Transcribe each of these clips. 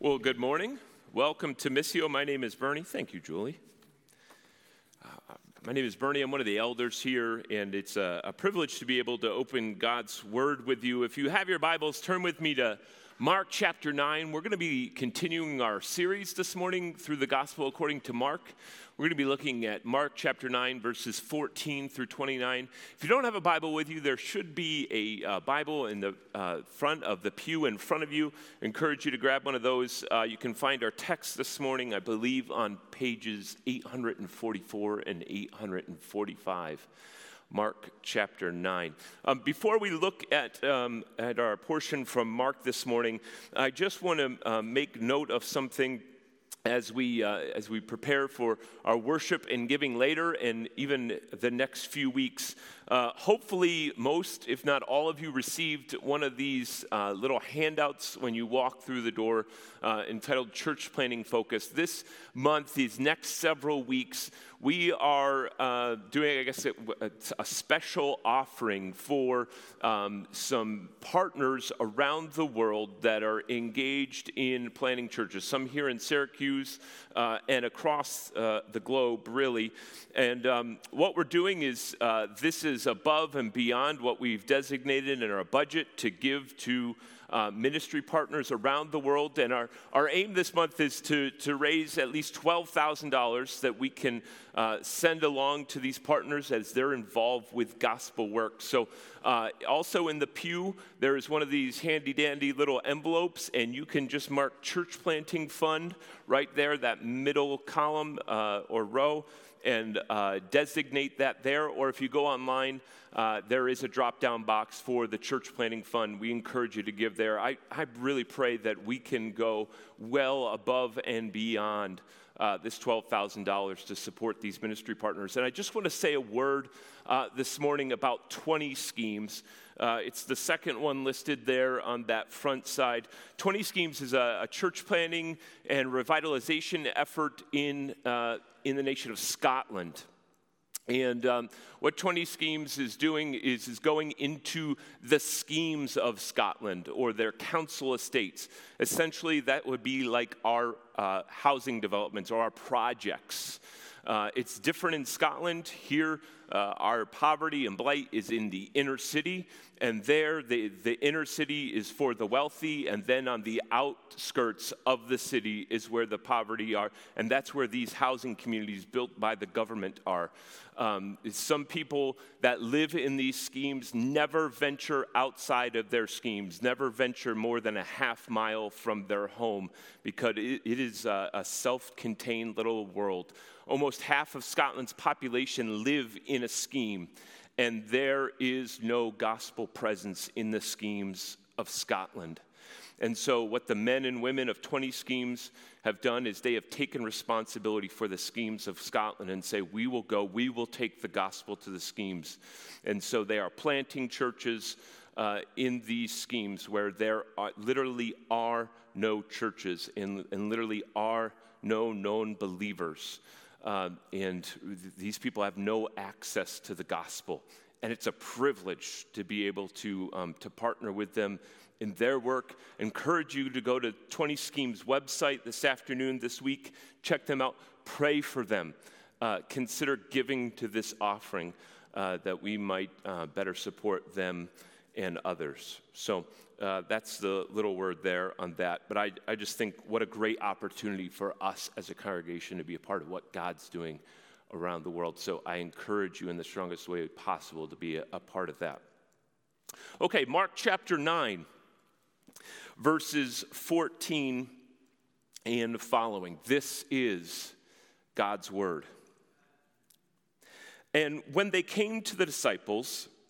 Well, good morning. Welcome to Missio. My name is Bernie. Thank you, Julie. Uh, my name is Bernie. I'm one of the elders here, and it's a, a, privilege to be able to open God's Word with you. If you have your Bibles, turn with me to Mark chapter 9. We're going to be continuing our series this morning through the Gospel according to Mark. We're going to be looking at Mark chapter 9, verses 14 through 29. If you don't have a Bible with you, there should be a uh, Bible in the uh, front of the pew in front of you. I encourage you to grab one of those. Uh, you can find our text this morning, I believe, on pages 844 and 845. Mark chapter 9. Um, before we look at, um, at our portion from Mark this morning, I just want to uh, make note of something as we, uh, as we prepare for our worship and giving later and even the next few weeks, uh, hopefully, most, if not all of you, received one of these uh, little handouts when you walk through the door uh, entitled Church Planting Focus. This month, these next several weeks, we are uh, doing, I guess, a, a, special offering for um, some partners around the world that are engaged in planning churches, some here in Syracuse uh, and across uh, the globe, really. And um, what we're doing is this is is above and beyond what we've designated in our budget to give to uh, ministry partners around the world. And our, our aim this month is to, to raise at least $12,000 that we can uh, send along to these partners as they're involved with gospel work. So, uh, also in the pew, there is one of these handy dandy little envelopes, and you can just mark Church Planting Fund right there, that middle column uh, or row and uh, designate that there. Or if you go online, uh, there is a drop down box for the church planting fund. We encourage you to give there. I, I really pray that we can go well above and beyond. Uh, this $12,000 to support these ministry partners. And I just want to say a word uh, this morning about 20 schemes. Uh, it's the second one listed there on that front side. 20 Schemes is a, a church planting and revitalization effort in, uh, in the nation of Scotland. And um, what 20 Schemes is doing is, is going into the schemes of Scotland or their council estates. Essentially, that would be like our uh, housing developments or our projects. Uh, it's different in Scotland. Here, uh, our poverty and blight is in the inner city, and there, the, the inner city is for the wealthy, and then on the outskirts of the city is where the poverty are, and that's where these housing communities built by the government are. Um, some people that live in these schemes never venture outside of their schemes, never venture more than a half mile from their home because it, it is a, a self contained little world. Almost half of Scotland's population live in a scheme, and there is no gospel presence in the schemes of Scotland. And so, what the men and women of 20 schemes have done is they have taken responsibility for the schemes of Scotland and say, We will go, we will take the gospel to the schemes. And so, they are planting churches uh, in these schemes where there are, literally are no churches and, and literally are no known believers. Uh, and th- these people have no access to the gospel. And it's a privilege to be able to, um, to partner with them in their work. Encourage you to go to 20 Schemes website this afternoon, this week. Check them out. Pray for them. Uh, consider giving to this offering uh, that we might uh, better support them and others. So uh, that's the little word there on that. But I, I just think what a great opportunity for us as a congregation to be a part of what God's doing around the world. So I encourage you in the strongest way possible to be a, a part of that. Okay, Mark chapter 9, verses 14 and following. This is God's word. And when they came to the disciples,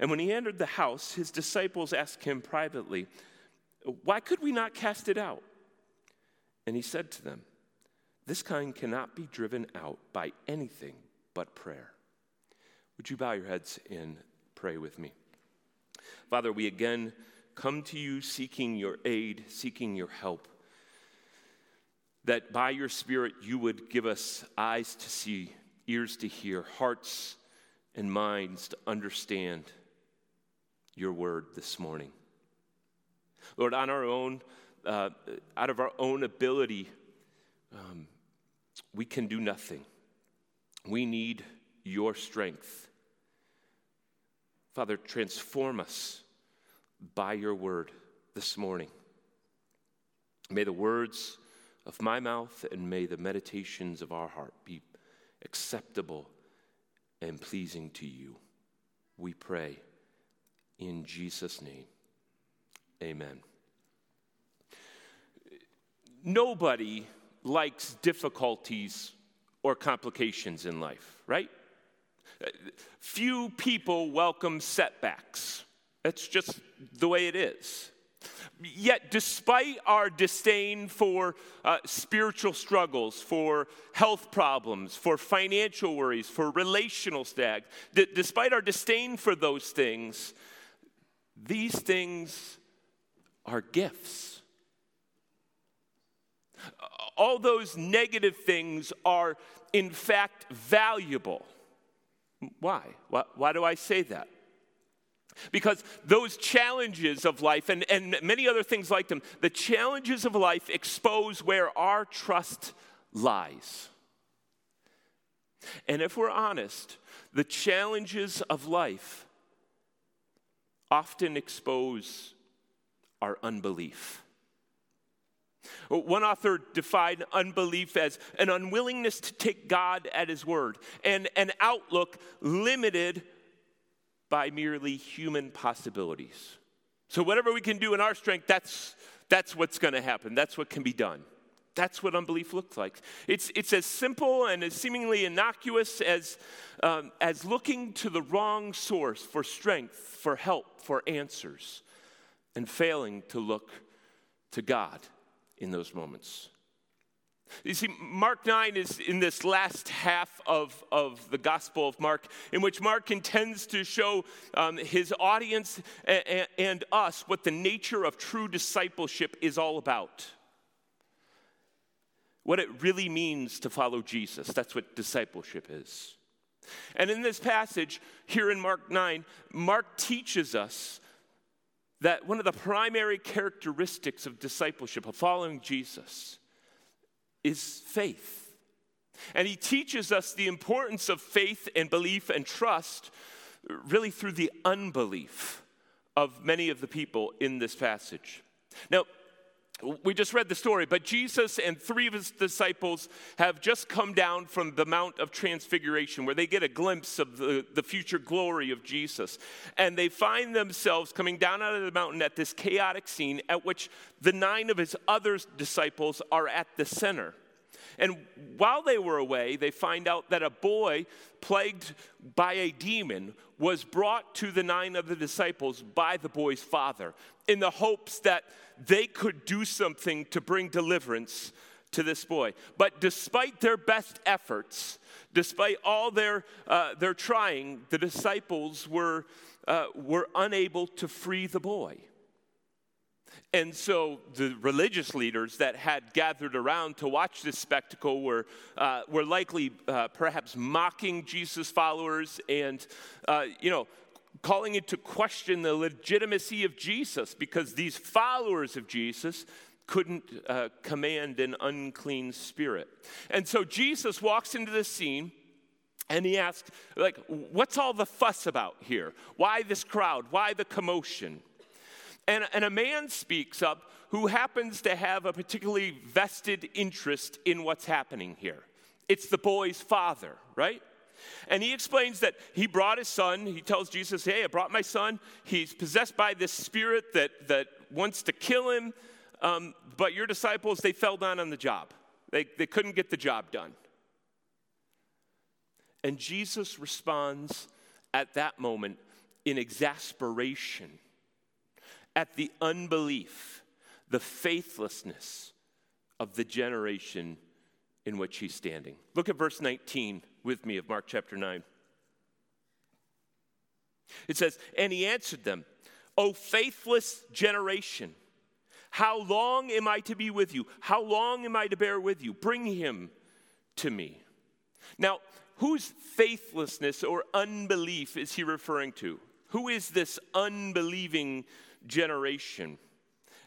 And when he entered the house, his disciples asked him privately, Why could we not cast it out? And he said to them, This kind cannot be driven out by anything but prayer. Would you bow your heads and pray with me? Father, we again come to you seeking your aid, seeking your help. That by your Spirit you would give us eyes to see, ears to hear, hearts and minds to understand your word this morning. Lord, on our own, uh, out of our own ability, um, we can do nothing. We need your strength. Father, transform us by your word this morning. May the words of my mouth and may the meditations of our heart be acceptable and pleasing to you. We pray in Jesus' name. Amen. Nobody likes difficulties or complications in life, right? Few people welcome setbacks. That's just the way it is. Yet, despite our disdain for uh, spiritual struggles, for health problems, for financial worries, for relational stag, d- despite our disdain for those things, these things are gifts. All those negative things are, in fact, valuable. Why? Why, why do I say that? Because those challenges of life and, and many other things like them, the challenges of life expose where our trust lies. And if we're honest, the challenges of life often expose our unbelief. One author defined unbelief as an unwillingness to take God at His word and an outlook limited by merely human possibilities. So, whatever we can do in our strength, that's, that's what's going to happen. That's what can be done. That's what unbelief looks like. It's, it's as simple and as seemingly innocuous as, um, as looking to the wrong source for strength, for help, for answers, and failing to look to God in those moments. You see, Mark 9 is in this last half of, of the Gospel of Mark, in which Mark intends to show um, his audience and, and us what the nature of true discipleship is all about. What it really means to follow Jesus. That's what discipleship is. And in this passage, here in Mark 9, Mark teaches us that one of the primary characteristics of discipleship, of following Jesus, is faith. And he teaches us the importance of faith and belief and trust really through the unbelief of many of the people in this passage. Now, we just read the story, but Jesus and three of his disciples have just come down from the Mount of Transfiguration where they get a glimpse of the, the future glory of Jesus. And they find themselves coming down out of the mountain at this chaotic scene at which the nine of his other disciples are at the center. And while they were away, they find out that a boy plagued by a demon was brought to the nine of the disciples by the boy's father in the hopes that they could do something to bring deliverance to this boy. But despite their best efforts, despite all their, uh, their trying, the disciples were, uh, were unable to free the boy. And so the religious leaders that had gathered around to watch this spectacle were, uh, were likely uh, perhaps mocking Jesus' followers and, uh, you know, calling into question the legitimacy of Jesus because these followers of Jesus couldn't uh, command an unclean spirit. And so Jesus walks into the scene and he asks, like, what's all the fuss about here? Why this crowd? Why the commotion? And, and a man speaks up who happens to have a particularly vested interest in what's happening here. It's the boy's father, right? And he explains that he brought his son. He tells Jesus, Hey, I brought my son. He's possessed by this spirit that, that wants to kill him. Um, but your disciples, they fell down on the job, they, they couldn't get the job done. And Jesus responds at that moment in exasperation at the unbelief, the faithlessness of the generation in which he's standing. Look at verse 19 with me of Mark chapter 9. It says, And he answered them, O faithless generation, how long am I to be with you? How long am I to bear with you? Bring him to me. Now, whose faithlessness or unbelief is he referring to? Who is this unbelieving generation.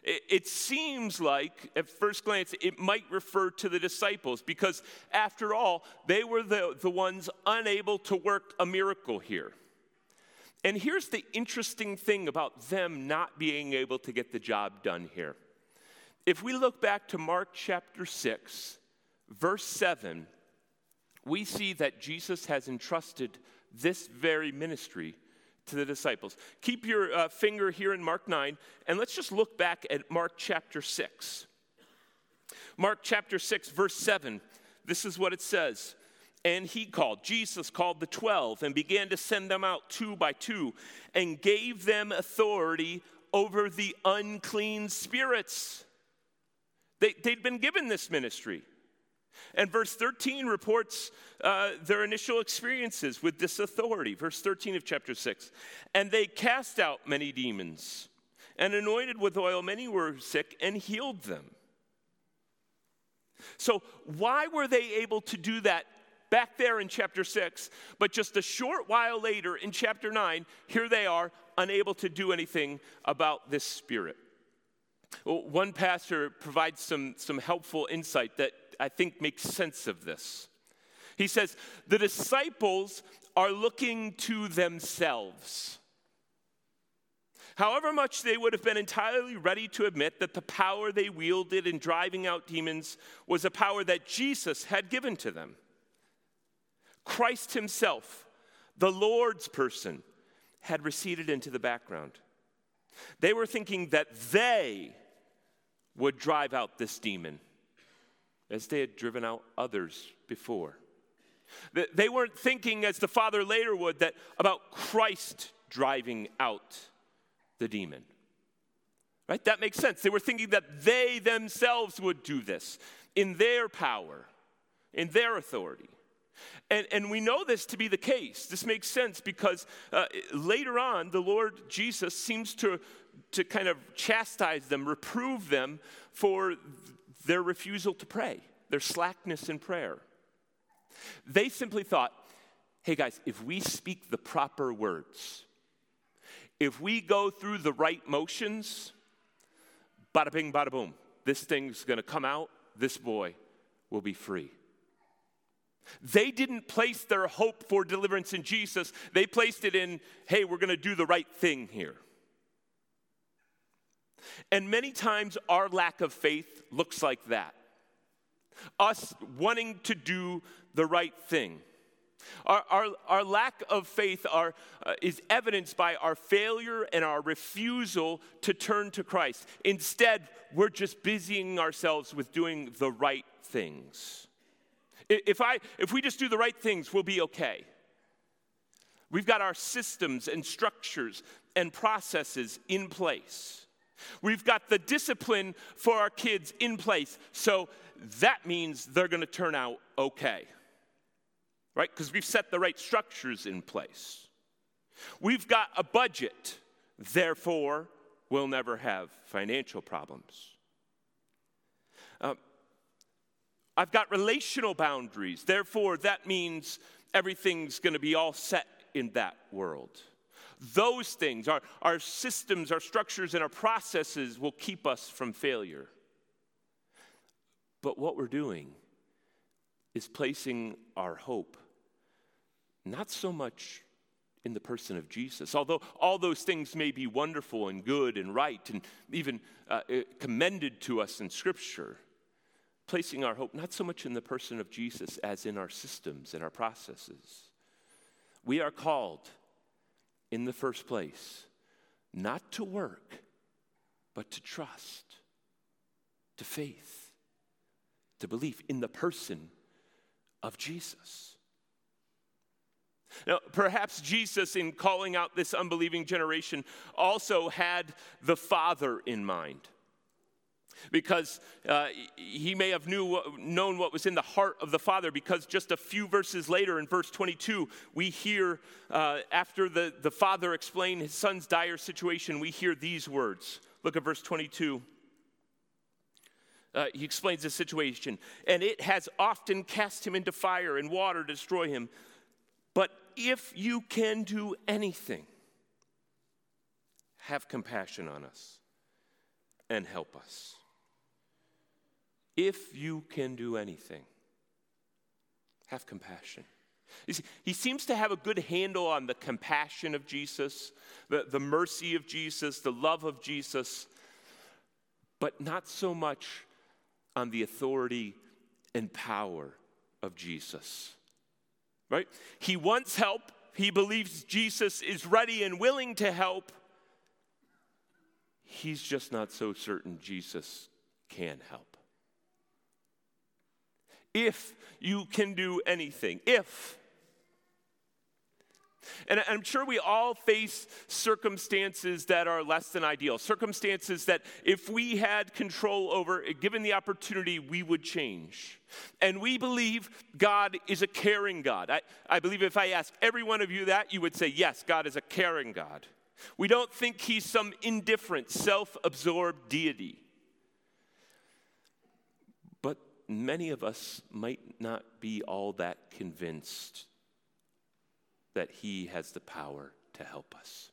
It, seems like, at first glance, it might refer to the disciples because, after all, they were the, the ones unable to work a miracle here. And here's the interesting thing about them not being able to get the job done here. If we look back to Mark chapter 6, verse 7, we see that Jesus has entrusted this very ministry to the disciples. Keep your uh, finger here in Mark 9, and let's just look back at Mark chapter 6. Mark chapter 6, verse 7, this is what it says. And he called, Jesus called the twelve and began to send them out two by two and gave them authority over the unclean spirits. They, they'd been given this ministry. And verse 13 reports uh, their initial experiences with this authority. Verse 13 of chapter 6. And they cast out many demons and anointed with oil many were sick and healed them. So, why were they able to do that back there in chapter 6, but just a short while later in chapter 9, here they are, unable to do anything about this spirit? One pastor provides some, some helpful insight that I think makes sense of this. He says, The disciples are looking to themselves. However much they would have been entirely ready to admit that the power they wielded in driving out demons was a power that Jesus had given to them. Christ Himself, the Lord's person, had receded into the background. They were thinking that they would drive out this demon as they had driven out others before. They weren't thinking, as the Father later would, that about Christ driving out the demon. Right? That makes sense. They were thinking that they themselves would do this in their power, in their authority. And, and we know this to be the case. This makes sense because uh, later on, the Lord Jesus seems to, to kind of chastise them, reprove them for their refusal to pray, their slackness in prayer. They simply thought, hey guys, if we speak the proper words, if we go through the right motions, bada bing, bada boom, this thing's gonna come out, this boy will be free. They didn't place their hope for deliverance in Jesus, they placed it in, hey, we're gonna do the right thing here. And many times our lack of faith looks like that us wanting to do the right thing. Our, our, our lack of faith are, uh, is evidenced by our failure and our refusal to turn to Christ. Instead, we're just busying ourselves with doing the right things. If, I, if we just do the right things, we'll be okay. We've got our systems and structures and processes in place. We've got the discipline for our kids in place. So that means they're going to turn out okay. Right? Because we've set the right structures in place. We've got a budget. Therefore, we'll never have financial problems. Uh, I've got relational boundaries. Therefore, that means everything's going to be all set in that world. Those things, our, our systems, our structures, and our processes will keep us from failure. But what we're doing is placing our hope not so much in the person of Jesus. Although all those things may be wonderful and good and right and even uh, uh commended to us in Scripture, placing our hope not so much in the person of Jesus as in our systems and our processes. We are called in the first place not to work, but to trust, to faith, to belief in the person of Jesus. Now, perhaps Jesus, in calling out this unbelieving generation, also had the Father in mind because uh, he may have knew, known what was in the heart of the father because just a few verses later in verse 22 we hear uh, after the, the father explained his son's dire situation we hear these words. Look at verse 22 uh, he explains the situation. And it has often cast him into fire and water to destroy him. But if you can do anything have compassion on us and help us if you can do anything, have compassion. See, he seems to have a good handle on the compassion of Jesus, the, the mercy of Jesus, the love of Jesus, but not so much on the authority and power of Jesus. Right? He wants help. He believes Jesus is ready and willing to help. He's just not so certain Jesus can help if you can do anything. If. And I'm sure we all face circumstances that are less than ideal, circumstances that if we had control over, given the opportunity, we would change. And we believe God is a caring God. I, I believe if I ask every one of you that, you would say, yes, God is a caring God. We don't think he's some indifferent, self absorbed deity many of us might not be all that convinced that He has the power to help us.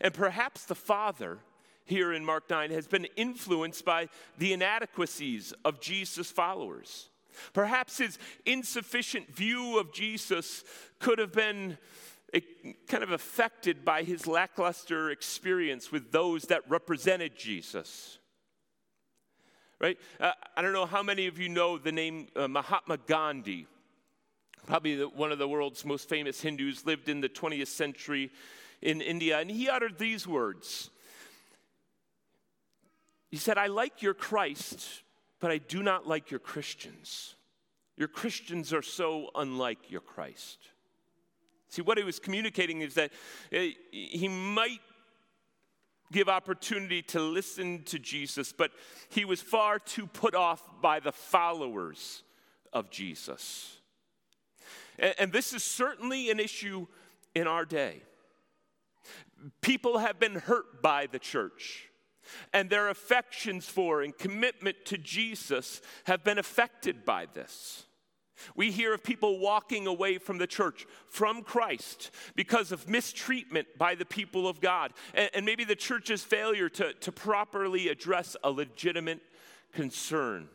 And perhaps the Father here in Mark 9 has been influenced by the inadequacies of Jesus' followers. Perhaps his insufficient view of Jesus could have been eh, kind of affected by his lackluster experience with those that represented Jesus right? Uh, I don't know how many of you know the name uh, Mahatma Gandhi. Probably the, one of the world's most famous Hindus, lived in the 20th century in India, and he uttered these words. He said, I like your Christ, but I do not like your Christians. Your Christians are so unlike your Christ. See, what he was communicating is that uh, he might give opportunity to listen to Jesus, but he was far too put off by the followers of Jesus. And, and this is certainly an issue in our day. People have been hurt by the church, and their affections for and commitment to Jesus have been affected by this. We hear of people walking away from the church, from Christ, because of mistreatment by the people of God, and, and, maybe the church's failure to, to properly address a legitimate concern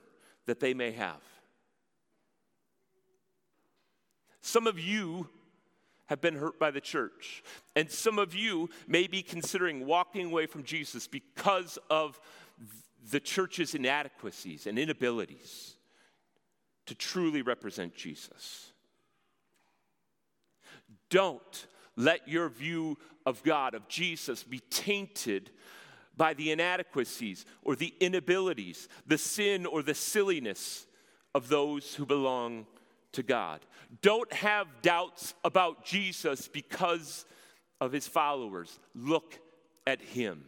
that they may have. Some of you have been hurt by the church. And some of you may be considering walking away from Jesus because of the church's inadequacies and inabilities to truly represent Jesus. Don't let your view of God, of Jesus, be tainted by the inadequacies or the inabilities, the sin or the silliness of those who belong to God. Don't have doubts about Jesus because of his followers. Look at him.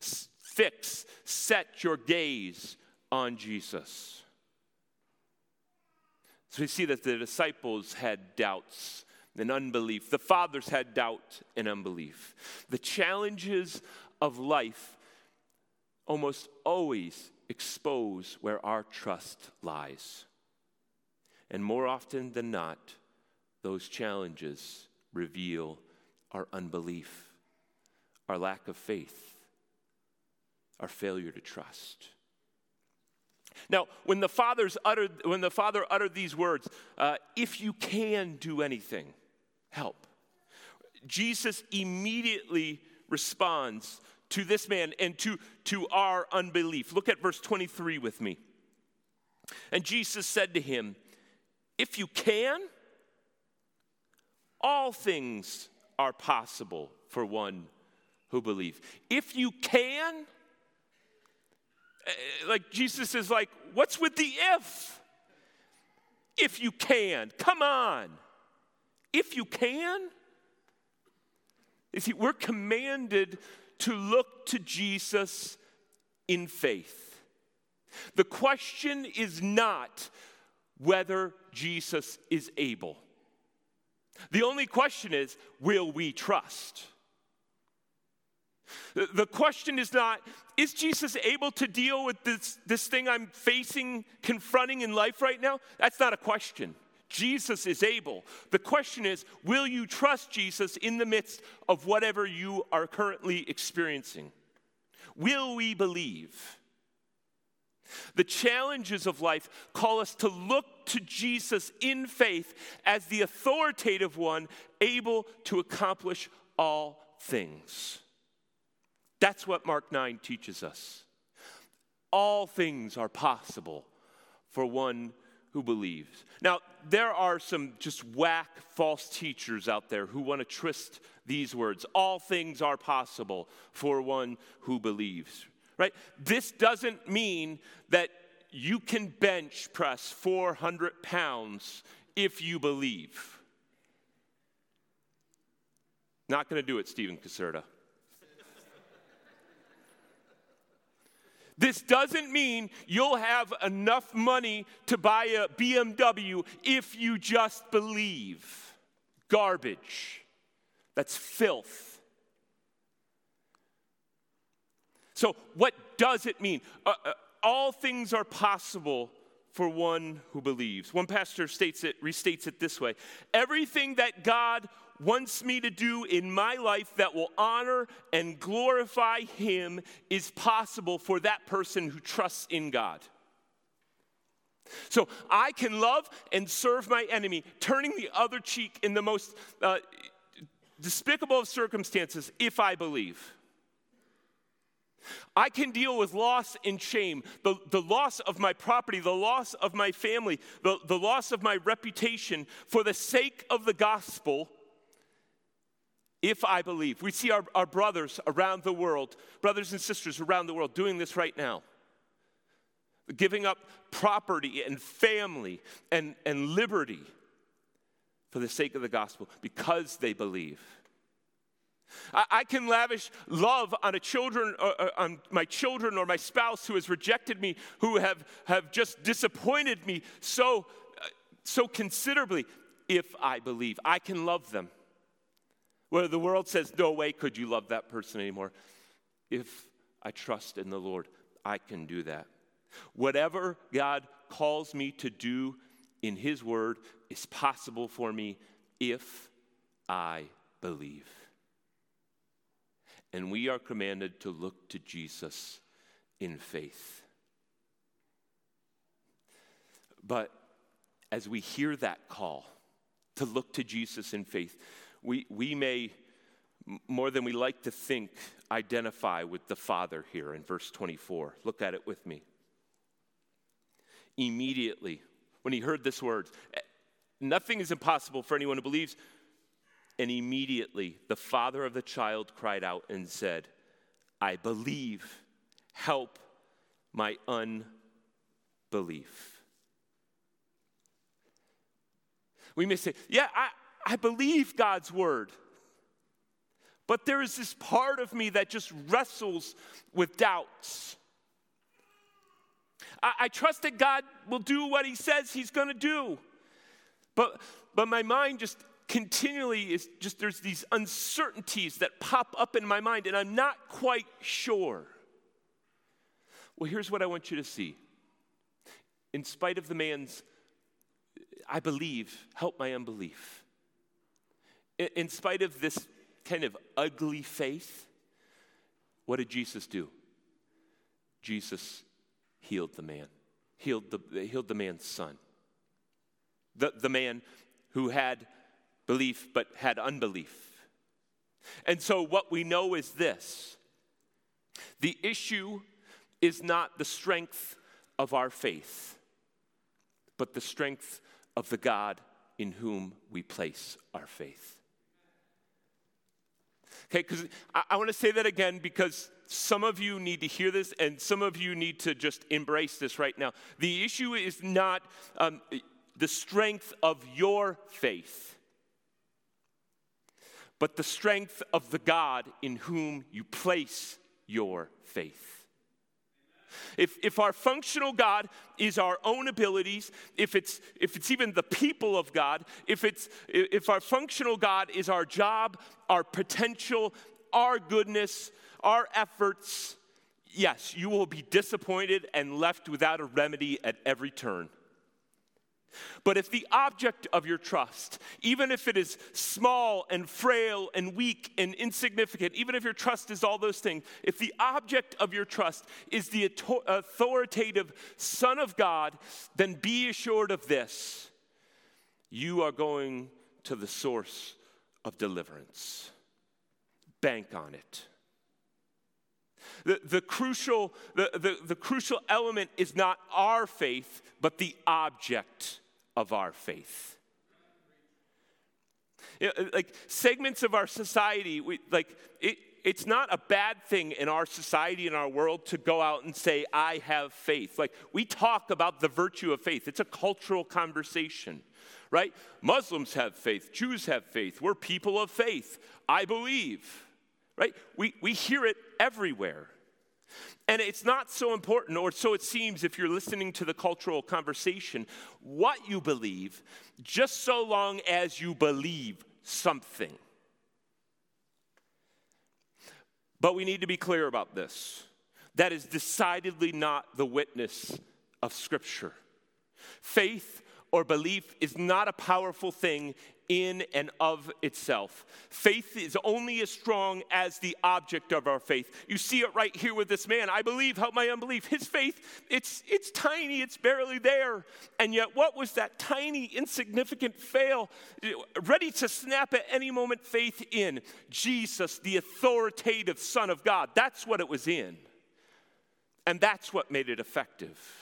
Fix, set your gaze on Jesus. So we see that the disciples had doubts and unbelief. The fathers had doubt and unbelief. The challenges of life almost always expose where our trust lies. And more often than not, those challenges reveal our unbelief, our lack of faith, our failure to trust. Now, when the fathers uttered, when the father uttered these words, uh, "If you can do anything, help," Jesus immediately responds to this man and to, to our unbelief. Look at verse 23 with me. And Jesus said to him, if you can, all things are possible for one who believes. If you can, Uh, like Jesus is like, what's with the if? If you can, come on. If you can, you see, we're commanded to look to Jesus in faith. The question is not whether Jesus is able. The only question is will we trust? The question is not, is Jesus able to deal with this, this thing I'm facing, confronting in life right now? That's not a question. Jesus is able. The question is, will you trust Jesus in the midst of whatever you are currently experiencing? Will we believe? The challenges of life call us to look to Jesus in faith as the authoritative one able to accomplish all things. That's what Mark 9 teaches us. All things are possible for one who believes. Now, there are some just whack false teachers out there who want to twist these words. All things are possible for one who believes right? This doesn't mean that you can bench press 400 pounds if you believe. Not going to do it, Stephen Caserta. This doesn't mean you'll have enough money to buy a BMW if you just believe. Garbage. That's filth. So, what does it mean? Uh, uh, all things are possible for one who believes. One pastor states it, restates it this way Everything that God wants me to do in my life that will honor and glorify Him is possible for that person who trusts in God. So I can love and serve my enemy, turning the other cheek in the most uh, despicable of circumstances if I believe. I can deal with loss and shame, the, the loss of my property, the loss of my family, the, the loss of my reputation for the sake of the gospel if I believe. We see our, our brothers around the world, brothers and sisters around the world, doing this right now. Giving up property and family and, and liberty for the sake of the gospel because they believe. I, can lavish love on a children, uh, uh, on my children or my spouse who has rejected me, who have, have just disappointed me so, uh, so considerably. If I believe, I can love them. Where the world says, no way could you love that person anymore. If I trust in the Lord, I can do that. Whatever God calls me to do in His Word is possible for me if I believe. And we are commanded to look to Jesus in faith. But as we hear that call to look to Jesus in faith. We, we may, more than we like to think, identify with the Father here in verse 24. Look at it with me. Immediately, when he heard this word, eh, nothing is impossible for anyone who believes. And immediately the father of the child cried out and said, I believe, help my unbelief. We may say, Yeah, I, I believe God's word. But there is this part of me that just wrestles with doubts. I, I trust that God will do what He says He's going to do. But, but my mind just continually is just, there's these uncertainties that pop up in my mind, and I'm not quite sure. Well, here's what I want you to see. In spite of the man's, I believe, help my unbelief. In, spite of this kind of ugly faith, what did Jesus do? Jesus healed the man, healed the, healed the man's son. The, the man who had belief but had unbelief. And so, what we know is this the issue is not the strength of our faith, but the strength of the God in whom we place our faith. Okay, because I, I want to say that again because some of you need to hear this and some of you need to just embrace this right now. The issue is not um, the strength of your faith, but the strength of the God in whom you place your faith. If, if our functional God is our own abilities, if it's, if it's even the people of God, if, it's, if our functional God is our job, our potential, our goodness, our efforts, yes, you will be disappointed and left without a remedy at every turn. But if the object of your trust, even if it is small and frail and weak and insignificant, even if your trust is all those things, if the object of your trust is the authoritative Son of God, then be assured of this you are going to the source of deliverance. Bank on it. The, the, crucial, the, the, the crucial element is not our faith, but the object of our faith. You know, like segments of our society, we, like it, it's not a bad thing in our society, in our world, to go out and say, I have faith. Like, we talk about the virtue of faith, it's a cultural conversation, right? Muslims have faith, Jews have faith, we're people of faith. I believe, right? We, we hear it everywhere. And it's not so important, or so it seems if you're listening to the cultural conversation, what you believe, just so long as you believe something. But we need to be clear about this. That is decidedly not the witness of Scripture. Faith or belief is not a powerful thing in and of itself. Faith is only as strong as the object of our faith. You see it right here with this man. I believe, help my unbelief. His faith, it's, it's tiny, it's barely there. And yet, what was that tiny, insignificant fail, ready to snap at any moment faith in? Jesus, the authoritative Son of God. That's what it was in. And that's what made it effective.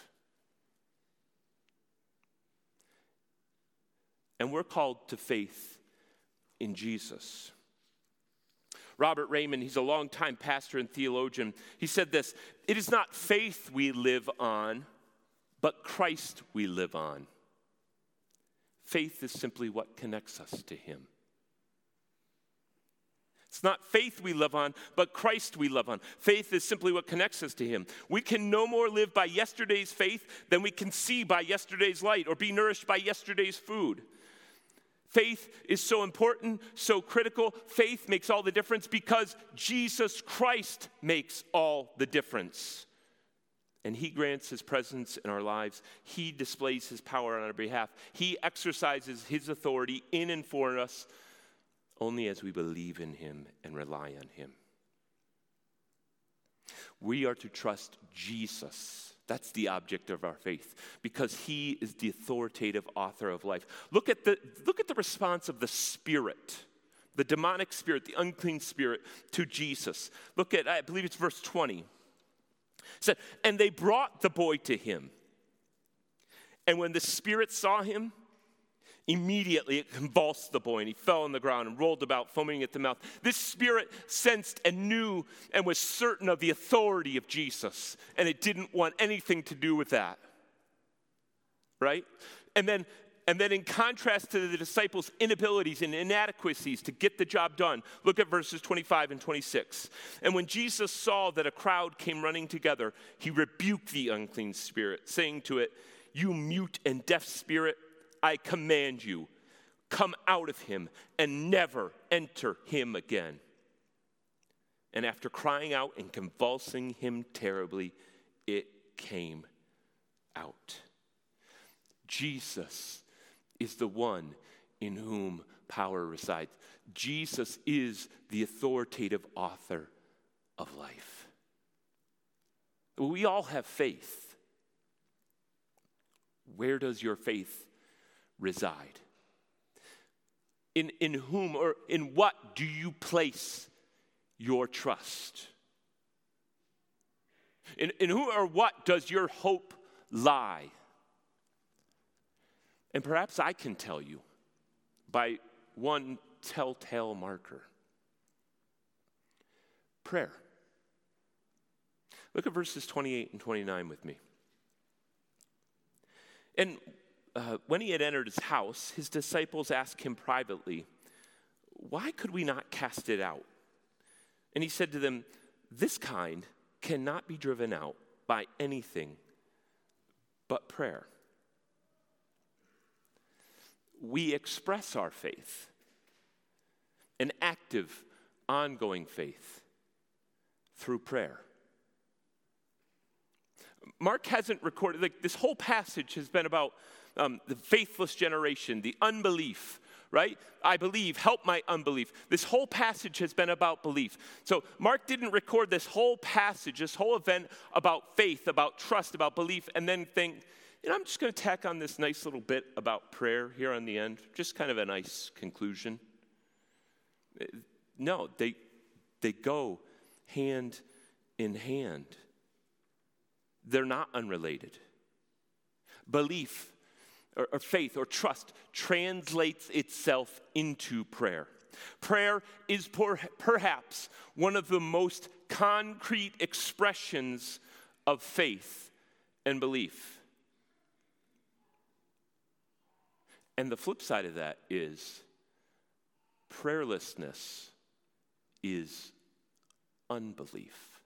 And we're called to faith in Jesus. Robert Reymond, he's a longtime pastor and theologian. He said this It is not faith we live on, but Christ we live on. Faith is simply what connects us to Him. It's not faith we live on, but Christ we live on. Faith is simply what connects us to Him. We can no more live by yesterday's faith than we can see by yesterday's light or be nourished by yesterday's food. Faith is so important, so critical. Faith makes all the difference because Jesus Christ makes all the difference. And He grants His presence in our lives. He displays His power on our behalf. He exercises His authority in and for us only as we believe in Him and rely on Him. We are to trust Jesus That's the object of our faith because he is the authoritative author of life. Look at the, look at the response of the Spirit, the demonic spirit, the unclean spirit to Jesus. Look at, I believe it's verse 20. It said, And they brought the boy to him. And when the spirit saw him, Immediately it convulsed the boy, and he fell on the ground and rolled about, foaming at the mouth. This spirit sensed and knew and was certain of the authority of Jesus, and it didn't want anything to do with that. Right? And then and then, in contrast to the disciples' inabilities and inadequacies to get the job done, look at verses 25 and 26. And when Jesus saw that a crowd came running together, he rebuked the unclean spirit, saying to it, You mute and deaf spirit, I command you, come out of him and never enter him again. And after crying out and convulsing him terribly, it came out. Jesus is the one in whom power resides. Jesus is the authoritative author of life. We all have faith. Where does your faith reside? In, in whom or in what do you place your trust? In, in who or what does your hope lie? And perhaps I can tell you by one telltale marker prayer. Look at verses 28 and 29 with me. And uh, when he had entered his house, his disciples asked him privately, Why could we not cast it out? And he said to them, This kind cannot be driven out by anything but prayer. We express our faith, an active, ongoing faith, through prayer. Mark hasn't recorded, like, this whole passage has been about um, the faithless generation, the unbelief, right? I believe, help my unbelief. This whole passage has been about belief. So Mark didn't record this whole passage, this whole event about faith, about trust, about belief, and then think, you know, I'm just going to tack on this nice little bit about prayer here on the end, just kind of a nice conclusion. No, they, they go hand in hand. They're not unrelated. Belief or, or faith or trust translates itself into prayer. Prayer is per, perhaps one of the most concrete expressions of faith and belief. And the flip side of that is prayerlessness is unbelief.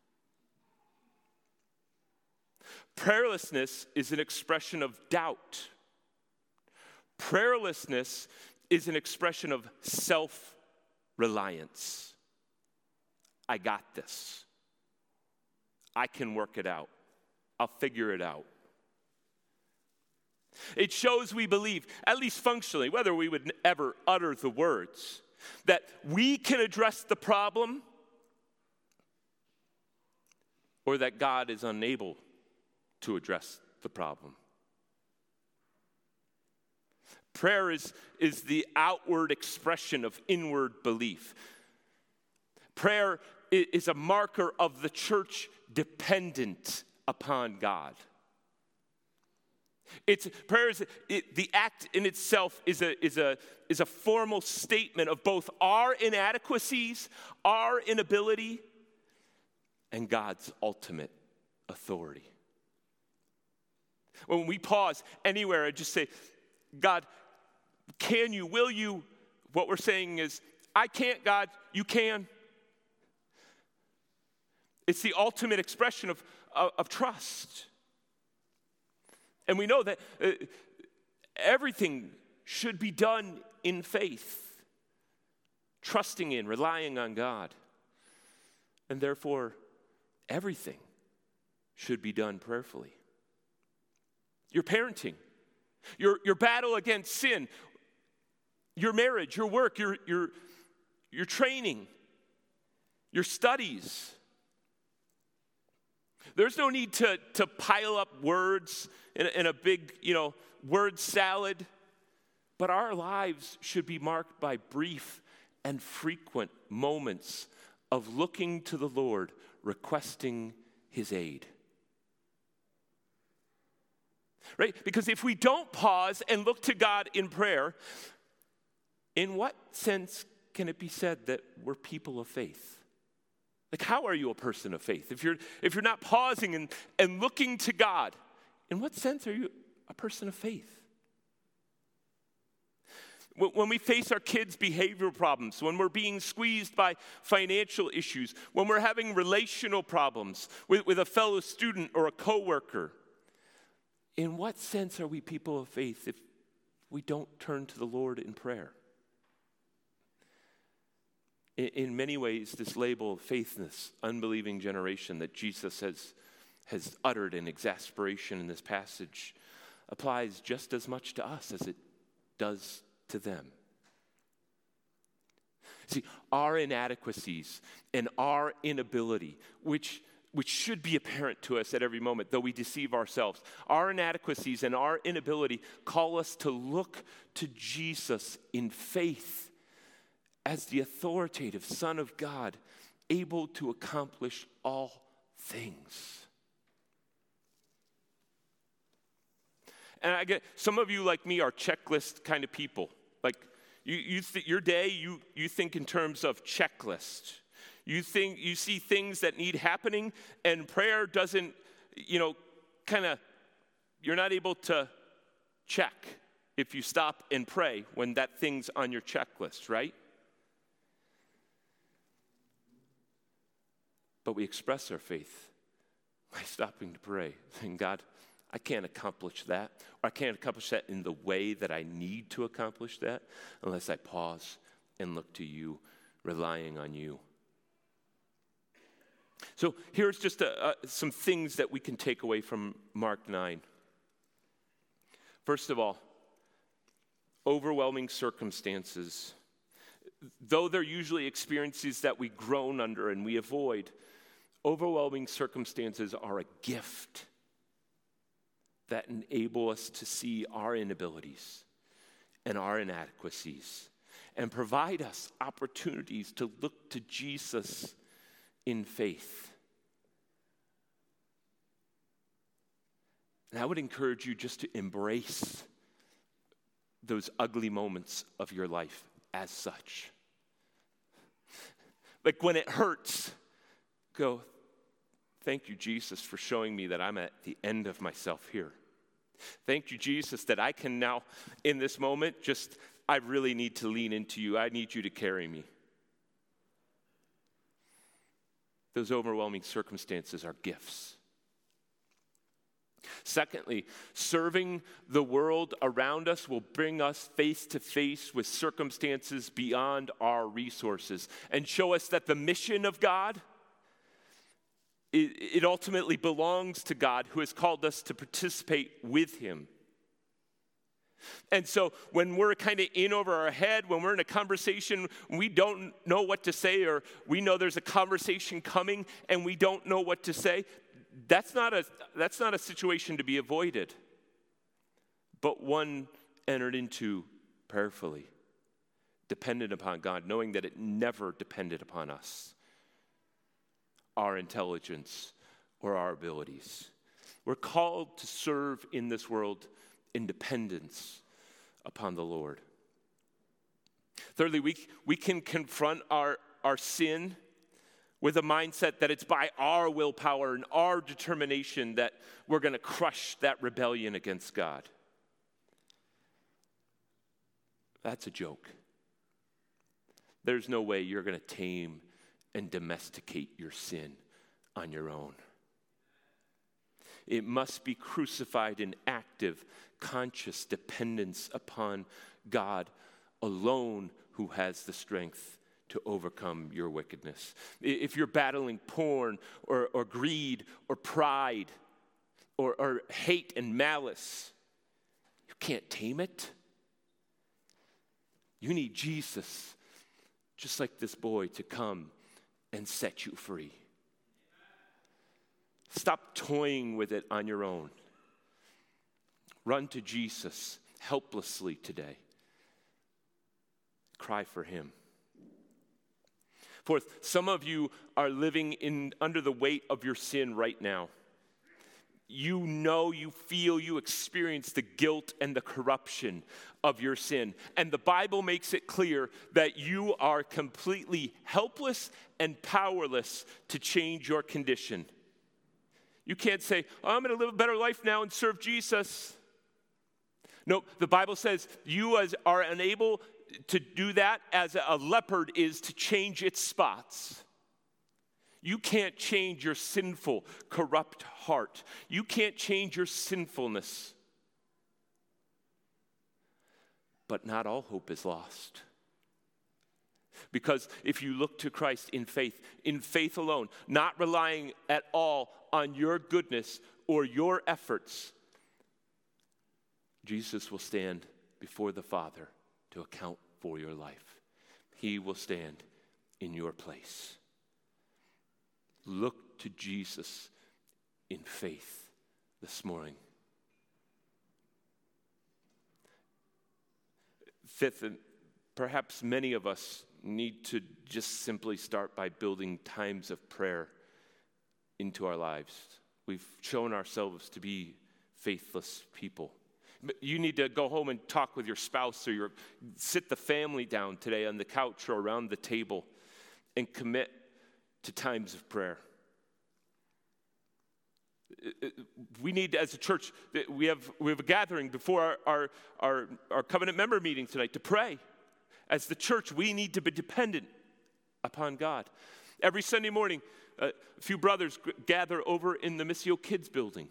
Prayerlessness is an expression of doubt Prayerlessness is an expression of self reliance. I got this. I can work it out. I'll figure it out. It shows we believe, at least functionally, whether we would ever utter the words, that we can address the problem or that God is unable to address the problem. Prayer is, is the outward expression of inward belief. Prayer is a marker of the church dependent upon God. It's prayer is it, the act in itself is a, is, a, is a formal statement of both our inadequacies, our inability, and God's ultimate authority. When we pause anywhere and just say, God, can you? Will you? What we're saying is, I can't, God, you can. It's the ultimate expression of, of, of trust. And we know that uh, everything should be done in faith, trusting in, relying on God. And therefore, everything should be done prayerfully. Your parenting, your, your battle against sin, your marriage, your work, your, your, your training, your studies. There's no need to, to pile up words in, in a big, you know, word salad. But our lives should be marked by brief and frequent moments of looking to the Lord, requesting his aid. Right? Because if we don't pause and look to God in prayer, in what sense can it be said that we're people of faith? Like, how are you a person of faith? If you're, if you're not pausing and, and looking to God, in what sense are you a person of faith? When we face our kids' behavioral problems, when we're being squeezed by financial issues, when we're having relational problems with, with a fellow student or a coworker, in what sense are we people of faith if we don't turn to the Lord in prayer? In, many ways, this label of faithless, unbelieving generation that Jesus has, has uttered in exasperation in this passage applies just as much to us as it does to them. See, our inadequacies and our inability, which, which should be apparent to us at every moment, though we deceive ourselves, our inadequacies and our inability call us to look to Jesus in faith as the authoritative Son of God, able to accomplish all things. And I get some of you, like me, are checklist kind of people. Like you, you th- your day, you, you think in terms of checklist. You think you see things that need happening, and prayer doesn't, you know, kind of. You're not able to check if you stop and pray when that thing's on your checklist, right? But we express our faith by stopping to pray, saying, God, I can't accomplish that, or I can't accomplish that in the way that I need to accomplish that unless I pause and look to you, relying on you. So here's just a, a, some things that we can take away from Mark 9. First of all, overwhelming circumstances. Though they're usually experiences that we groan under and we avoid, overwhelming circumstances are a gift that enable us to see our inabilities and our inadequacies and provide us opportunities to look to Jesus in faith. And I would encourage you just to embrace those ugly moments of your life as such. Like when it hurts, go, Thank you, Jesus, for showing me that I'm at the end of myself here. Thank you, Jesus, that I can now, in this moment, just, I really need to lean into you. I need you to carry me. Those overwhelming circumstances are gifts. Secondly, serving the world around us will bring us face to face with circumstances beyond our resources and show us that the mission of God it, ultimately belongs to God who has called us to participate with Him. And so when we're kind of in over our head, when we're in a conversation, we don't know what to say, or we know there's a conversation coming and we don't know what to say, that's not a, that's not a situation to be avoided, but one entered into prayerfully, dependent upon God, knowing that it never depended upon us our intelligence or our abilities. We're called to serve in this world in dependence upon the Lord. Thirdly, we, we can confront our, our sin with a mindset that it's by our willpower and our determination that we're going to crush that rebellion against God. That's a joke. There's no way you're going to tame and domesticate your sin on your own. It must be crucified in active, conscious dependence upon God alone, who has the strength to overcome your wickedness. If you're battling porn or, or greed or pride or, or hate and malice, you can't tame it. You need Jesus, just like this boy, to come and set you free. Stop toying with it on your own. Run to Jesus helplessly today. Cry for him. Fourth, some of you are living in, under the weight of your sin right now. You know, you feel, you experience the guilt and the corruption of your sin. And the Bible makes it clear that you are completely helpless and powerless to change your condition. You can't say, oh, I'm going to live a better life now and serve Jesus. Nope, the Bible says you as are unable to do that as a leopard is to change its spots. You can't change your sinful, corrupt heart. You can't change your sinfulness. But not all hope is lost. Because if you look to Christ in faith, in faith alone, not relying at all on your goodness or your efforts, Jesus will stand before the Father to account for your life. He will stand in your place. Look to Jesus in faith this morning. Fifth, and perhaps many of us need to just simply start by building times of prayer into our lives. We've shown ourselves to be faithless people. You need to go home and talk with your spouse or your, sit the family down today on the couch or around the table and commit to times of prayer. We need, as a church, we have, we have a gathering before our, our, our, our covenant member meeting tonight to pray. As the church, we need to be dependent upon God. Every Sunday morning, a few brothers gather over in the Missio Kids building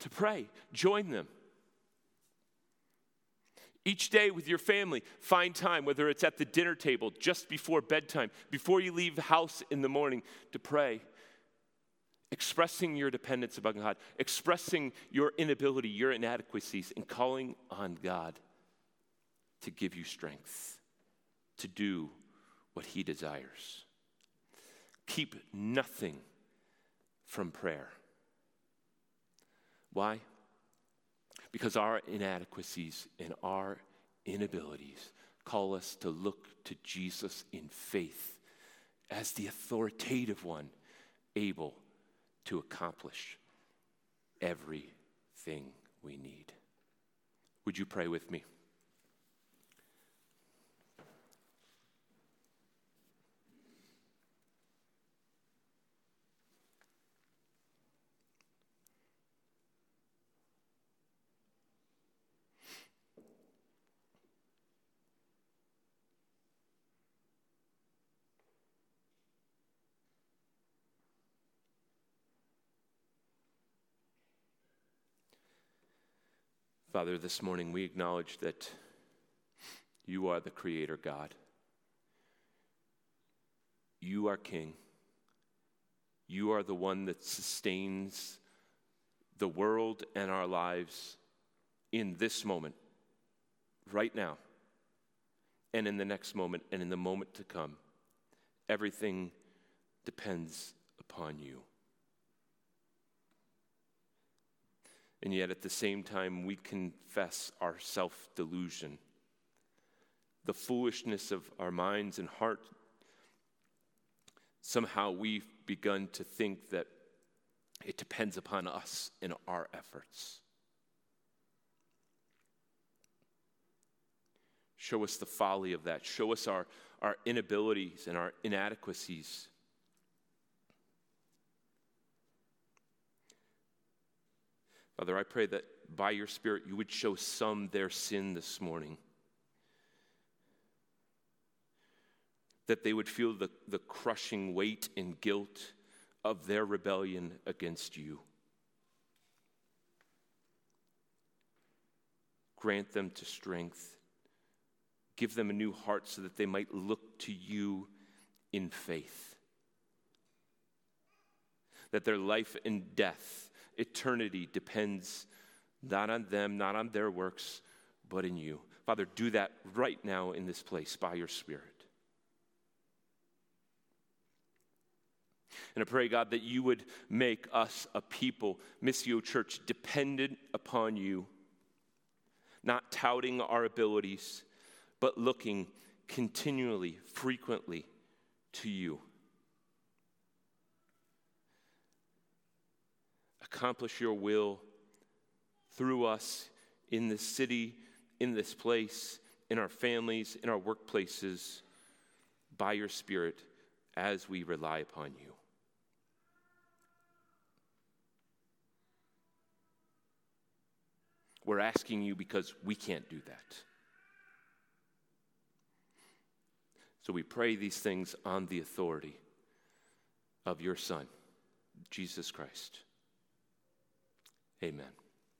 to pray. Join them. Each day with your family, find time, whether it's at the dinner table, just before bedtime, before you leave the house in the morning, to pray. Expressing your dependence upon God, expressing your inability, your inadequacies, and calling on God to give you strength to do what He desires. Keep nothing from prayer. Why? Because our inadequacies and our inabilities call us to look to Jesus in faith as the authoritative one able to accomplish everything we need. Would you pray with me? Father, this morning we acknowledge that you are the Creator God. You are King. You are the one that sustains the world and our lives in this moment, right now, and in the next moment, and in the moment to come. Everything depends upon you. And yet, at the same time, we confess our self delusion, the foolishness of our minds and heart. Somehow we've begun to think that it depends upon us and our efforts. Show us the folly of that. Show us our, our inabilities and our inadequacies. Father, I pray that by your Spirit you would show some their sin this morning. That they would feel the, the crushing weight and guilt of their rebellion against you. Grant them to strength. Give them a new heart so that they might look to you in faith. That their life and death eternity depends not on them, not on their works, but in you. Father, do that right now in this place by your Spirit. And I pray, God, that you would make us a people, Missio Church, dependent upon you, not touting our abilities, but looking continually, frequently to you. Accomplish your will through us in this city, in this place, in our families, in our workplaces, by your Spirit as we rely upon you. We're asking you because we can't do that. So we pray these things on the authority of your Son, Jesus Christ. Amen.